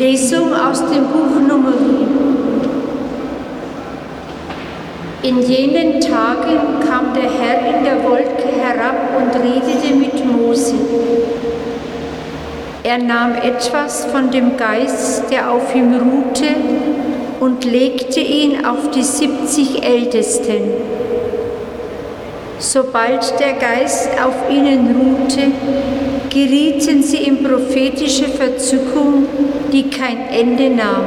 Lesung aus dem Buch Numeri. In jenen Tagen kam der Herr in der Wolke herab und redete mit Mose. Er nahm etwas von dem Geist, der auf ihm ruhte, und legte ihn auf die 70 Ältesten. Sobald der Geist auf ihnen ruhte, gerieten sie in prophetische Verzückung, die kein Ende nahm.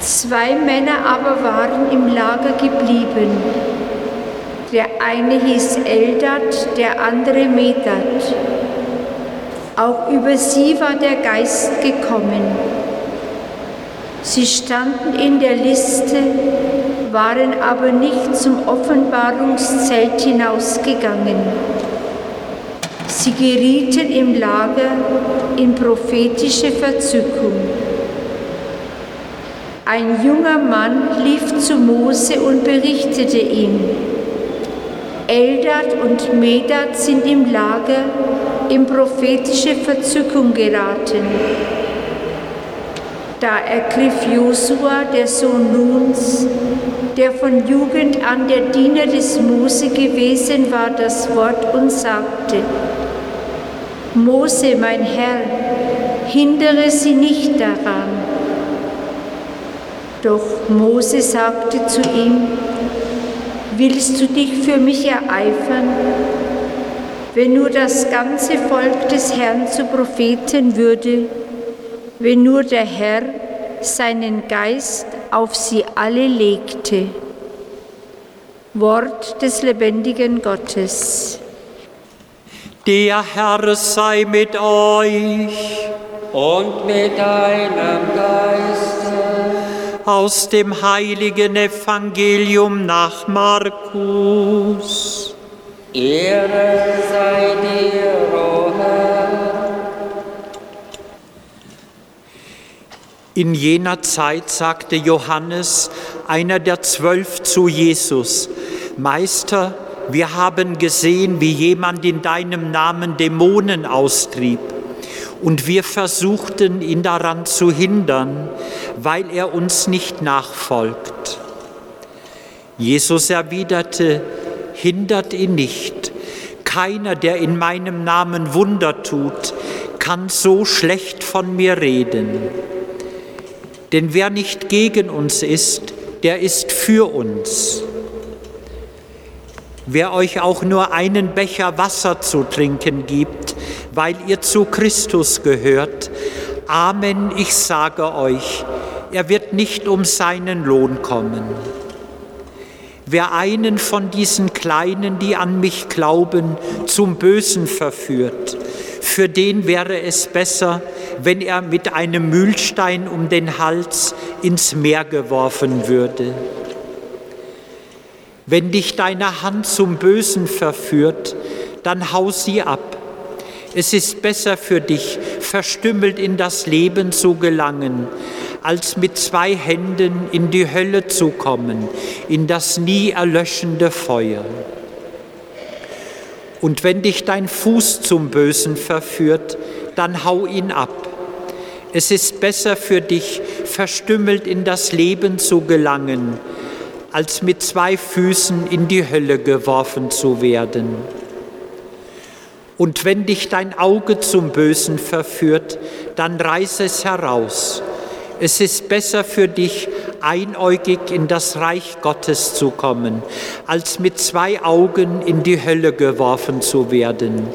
Zwei Männer aber waren im Lager geblieben. Der eine hieß Eldad, der andere Medat. Auch über sie war der Geist gekommen. Sie standen in der Liste, waren aber nicht zum Offenbarungszelt hinausgegangen. Sie gerieten im Lager in prophetische Verzückung. Ein junger Mann lief zu Mose und berichtete ihm, Eldad und Medad sind im Lager in prophetische Verzückung geraten. Da ergriff Josua, der Sohn Nuns, der von Jugend an der Diener des Mose gewesen war, das Wort und sagte, Mose, mein Herr, hindere sie nicht daran. Doch Mose sagte zu ihm, willst du dich für mich ereifern? Wenn nur das ganze Volk des Herrn zu Propheten würde, wenn nur der Herr seinen Geist auf sie alle legte. Wort des lebendigen Gottes. Der Herr sei mit euch und mit deinem Geiste. Aus dem heiligen Evangelium nach Markus. Ehre sei dir, o Herr. In jener Zeit sagte Johannes, einer der zwölf, zu Jesus, Meister, wir haben gesehen, wie jemand in deinem Namen Dämonen austrieb. Und wir versuchten ihn daran zu hindern, weil er uns nicht nachfolgt. Jesus erwiderte, hindert ihn nicht. Keiner, der in meinem Namen Wunder tut, kann so schlecht von mir reden. Denn wer nicht gegen uns ist, der ist für uns. Wer euch auch nur einen Becher Wasser zu trinken gibt, weil ihr zu Christus gehört, Amen, ich sage euch, er wird nicht um seinen Lohn kommen. Wer einen von diesen Kleinen, die an mich glauben, zum Bösen verführt, für den wäre es besser, wenn er mit einem Mühlstein um den Hals ins Meer geworfen würde. Wenn dich deine Hand zum Bösen verführt, dann hau sie ab. Es ist besser für dich, verstümmelt in das Leben zu gelangen, als mit zwei Händen in die Hölle zu kommen, in das nie erlöschende Feuer. Und wenn dich dein Fuß zum Bösen verführt, dann hau ihn ab. Es ist besser für dich, verstümmelt in das Leben zu gelangen, als mit zwei Füßen in die Hölle geworfen zu werden. Und wenn dich dein Auge zum Bösen verführt, dann reiß es heraus. Es ist besser für dich, einäugig in das Reich Gottes zu kommen, als mit zwei Augen in die Hölle geworfen zu werden,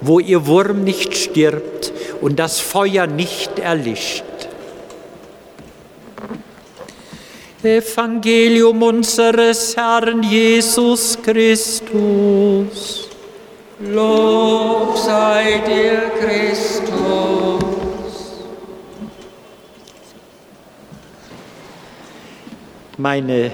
wo ihr Wurm nicht stirbt und das Feuer nicht erlischt. Evangelium unseres Herrn Jesus Christus. Lob sei dir, Christus. Meine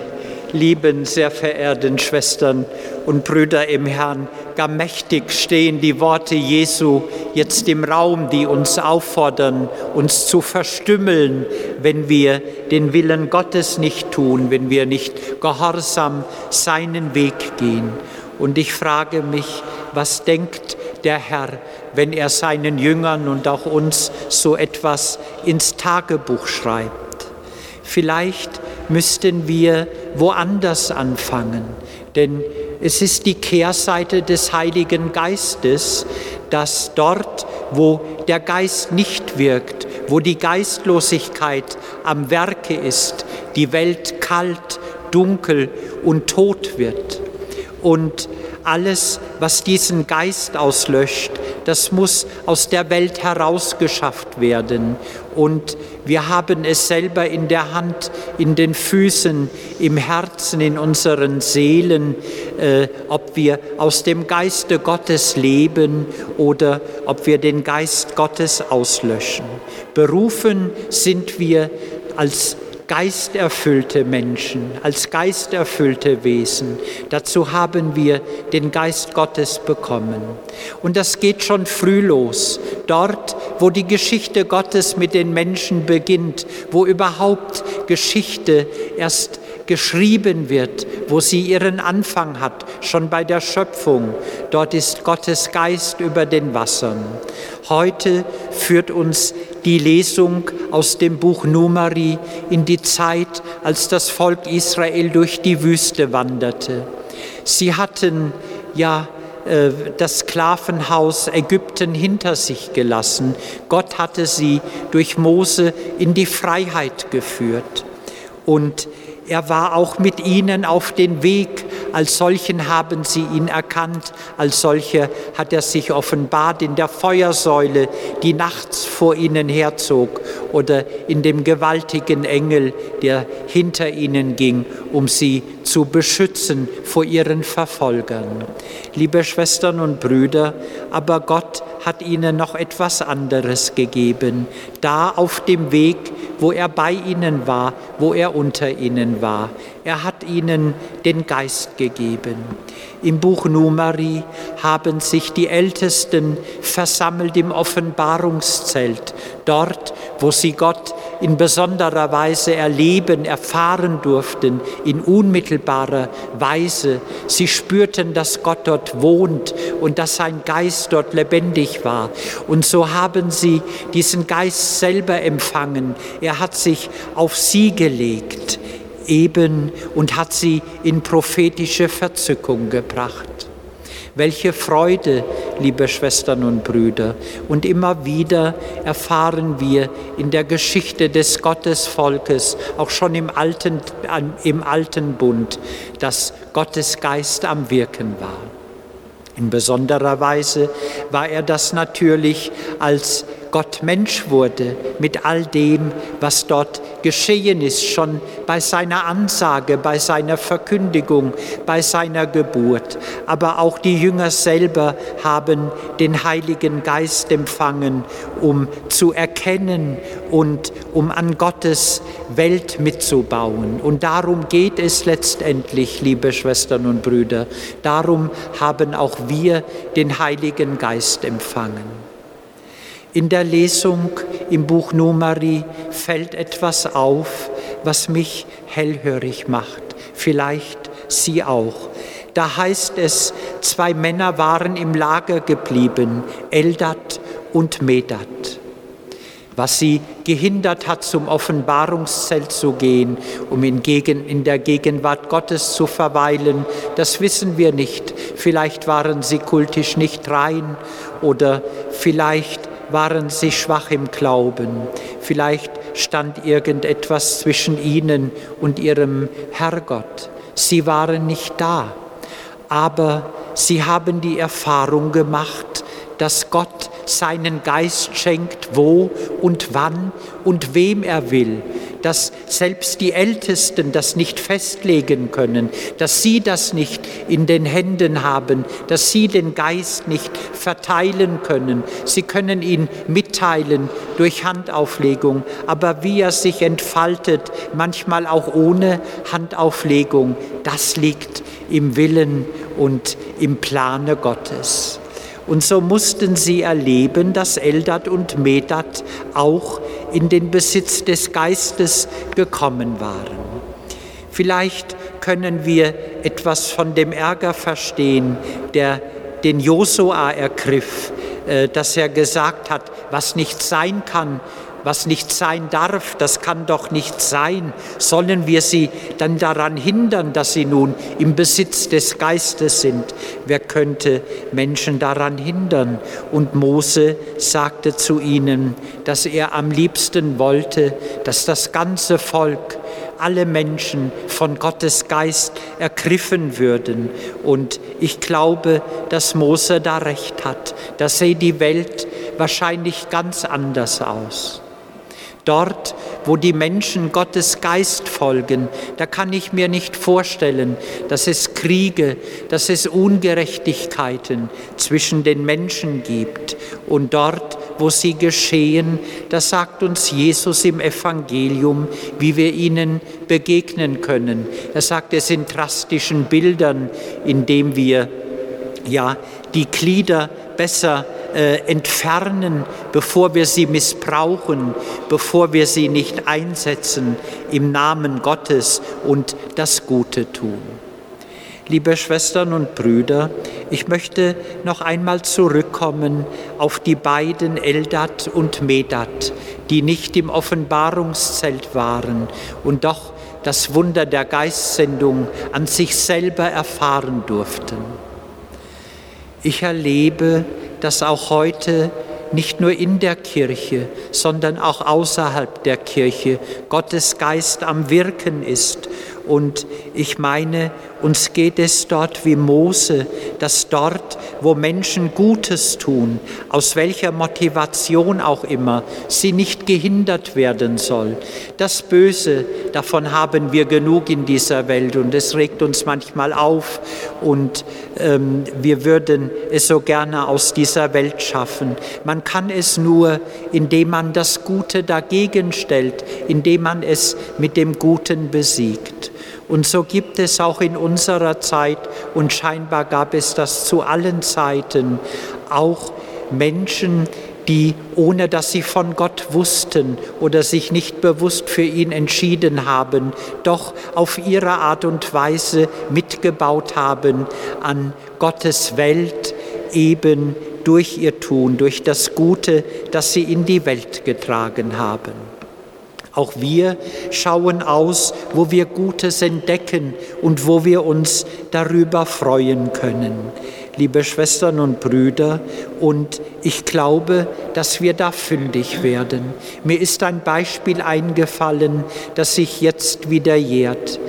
lieben, sehr verehrten Schwestern und Brüder im Herrn, gar mächtig stehen die Worte Jesu jetzt im Raum, die uns auffordern, uns zu verstümmeln, wenn wir den Willen Gottes nicht tun, wenn wir nicht gehorsam seinen Weg gehen. Und ich frage mich, was denkt der Herr, wenn er seinen Jüngern und auch uns so etwas ins Tagebuch schreibt. Vielleicht müssten wir woanders anfangen, denn es ist die Kehrseite des Heiligen Geistes, dass dort, wo der Geist nicht wirkt, wo die Geistlosigkeit am Werke ist, die Welt kalt, dunkel und tot wird. Und alles, was diesen Geist auslöscht, das muss aus der Welt herausgeschafft werden. Und wir haben es selber in der Hand, in den Füßen, im Herzen, in unseren Seelen, äh, ob wir aus dem Geiste Gottes leben oder ob wir den Geist Gottes auslöschen. Berufen sind wir als geisterfüllte Menschen, als geisterfüllte Wesen. Dazu haben wir den Geist Gottes bekommen. Und das geht schon früh los, dort, wo die Geschichte Gottes mit den Menschen beginnt, wo überhaupt Geschichte erst geschrieben wird, wo sie ihren Anfang hat, schon bei der Schöpfung. Dort ist Gottes Geist über den Wassern. Heute führt uns die Lesung aus dem Buch Numeri in die Zeit, als das Volk Israel durch die Wüste wanderte. Sie hatten ja äh, das Sklavenhaus Ägypten hinter sich gelassen. Gott hatte sie durch Mose in die Freiheit geführt. Und er war auch mit ihnen auf den Weg. Als solchen haben sie ihn erkannt. Als solche hat er sich offenbart in der Feuersäule, die nachts vor ihnen herzog, oder in dem gewaltigen Engel, der hinter ihnen ging, um sie zu beschützen vor ihren Verfolgern. Liebe Schwestern und Brüder, aber Gott hat ihnen noch etwas anderes gegeben. Da auf dem Weg, wo er bei ihnen war, wo er unter ihnen war. Er hat ihnen den Geist gegeben. Im Buch Numeri haben sich die Ältesten versammelt im Offenbarungszelt, dort, wo sie Gott in besonderer Weise erleben, erfahren durften, in unmittelbarer Weise. Sie spürten, dass Gott dort wohnt und dass sein Geist dort lebendig war. Und so haben sie diesen Geist selber empfangen. Er hat sich auf sie gelegt eben und hat sie in prophetische Verzückung gebracht. Welche Freude, liebe Schwestern und Brüder. Und immer wieder erfahren wir in der Geschichte des Gottesvolkes, auch schon im alten, im alten Bund, dass Gottes Geist am Wirken war. In besonderer Weise war er das natürlich, als Gott Mensch wurde, mit all dem, was dort geschehen ist, schon bei seiner Ansage, bei seiner Verkündigung, bei seiner Geburt. Aber auch die Jünger selber haben den Heiligen Geist empfangen, um zu erkennen und um an Gottes Welt mitzubauen. Und darum geht es letztendlich, liebe Schwestern und Brüder. Darum haben auch wir den Heiligen Geist empfangen. In der Lesung im Buch Numeri fällt etwas auf, was mich hellhörig macht, vielleicht Sie auch. Da heißt es, zwei Männer waren im Lager geblieben, Eldat und Medat. Was sie gehindert hat, zum Offenbarungszelt zu gehen, um in, der Gegenwart Gottes zu verweilen, das wissen wir nicht. Vielleicht waren sie kultisch nicht rein oder vielleicht waren sie schwach im Glauben. Vielleicht stand irgendetwas zwischen ihnen und ihrem Herrgott. Sie waren nicht da, aber sie haben die Erfahrung gemacht, dass Gott seinen Geist schenkt, wo und wann und wem er will, dass selbst die Ältesten das nicht festlegen können, dass sie das nicht in den Händen haben, dass sie den Geist nicht verteilen können. Sie können ihn mitteilen durch Handauflegung, aber wie er sich entfaltet, manchmal auch ohne Handauflegung, das liegt im Willen und im Plane Gottes. Und so mussten sie erleben, dass Eldad und Medad auch in den Besitz des Geistes gekommen waren. Vielleicht können wir etwas von dem Ärger verstehen, der den Josua ergriff, äh, dass er gesagt hat, was nicht sein kann, was nicht sein darf, das kann doch nicht sein. Sollen wir sie dann daran hindern, dass sie nun im Besitz des Geistes sind? Wer könnte Menschen daran hindern? Und Mose sagte zu ihnen, dass er am liebsten wollte, dass das ganze Volk alle Menschen von Gottes Geist ergriffen würden. Und ich glaube, dass Mose da recht hat. Da sähe die Welt wahrscheinlich ganz anders aus. Dort, wo die Menschen Gottes Geist folgen, da kann ich mir nicht vorstellen, dass es Kriege, dass es Ungerechtigkeiten zwischen den Menschen gibt. Und dort, wo sie geschehen, da sagt uns Jesus im Evangelium, wie wir ihnen begegnen können. Er sagt es in drastischen Bildern, indem wir ja die Glieder besser äh, entfernen, bevor wir sie missbrauchen, bevor wir sie nicht einsetzen im Namen Gottes und das Gute tun. Liebe Schwestern und Brüder, ich möchte noch einmal zurückkommen auf die beiden Eldat und Medat, die nicht im Offenbarungszelt waren und doch das Wunder der Geistsendung an sich selber erfahren durften. Ich erlebe, dass auch heute nicht nur in der Kirche, sondern auch außerhalb der Kirche Gottes Geist am Wirken ist und ich meine, uns geht es dort wie Mose, dass dort, wo Menschen Gutes tun, aus welcher Motivation auch immer, sie nicht gehindert werden soll. Das Böse, davon haben wir genug in dieser Welt und es regt uns manchmal auf und ähm, wir würden es so gerne aus dieser Welt schaffen. Man kann es nur, indem man das Gute dagegen stellt, indem man es mit dem Guten besiegt. Und so gibt es auch in unserer Zeit, und scheinbar gab es das zu allen Zeiten, auch Menschen, die, ohne dass sie von Gott wussten oder sich nicht bewusst für ihn entschieden haben, doch auf ihre Art und Weise mitgebaut haben an Gottes Welt, eben durch ihr Tun, durch das Gute, das sie in die Welt getragen haben. Auch wir schauen aus, wo wir Gutes entdecken und wo wir uns darüber freuen können. Liebe Schwestern und Brüder, und ich glaube, dass wir da fündig werden. Mir ist ein Beispiel eingefallen, das sich jetzt wieder jährt.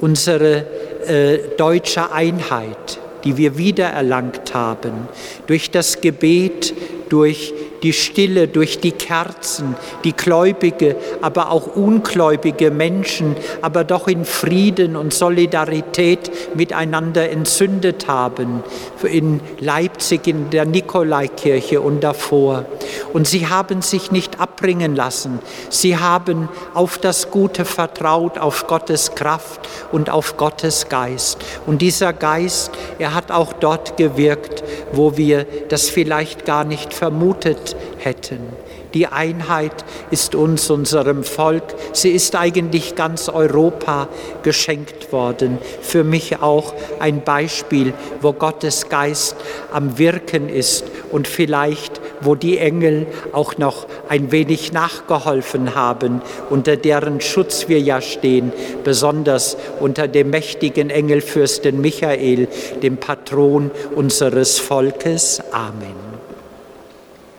Unsere äh, deutsche Einheit, die wir wiedererlangt haben, durch das Gebet, durch die Stille, durch die Kerzen, die gläubige, aber auch ungläubige Menschen, aber doch in Frieden und Solidarität miteinander entzündet haben, in Leipzig in der Nikolaikirche und davor. Und sie haben sich nicht abbringen lassen. Sie haben auf das Gute vertraut, auf Gottes Kraft und auf Gottes Geist. Und dieser Geist, er hat auch dort gewirkt, wo wir das vielleicht gar nicht vermutet hätten. Die Einheit ist uns, unserem Volk, sie ist eigentlich ganz Europa geschenkt worden. Für mich auch ein Beispiel, wo Gottes Geist am Wirken ist und vielleicht, wo die Engel auch noch ein wenig nachgeholfen haben, unter deren Schutz wir ja stehen, besonders unter dem mächtigen Engelfürsten Michael, dem Patron unseres Volkes. Amen.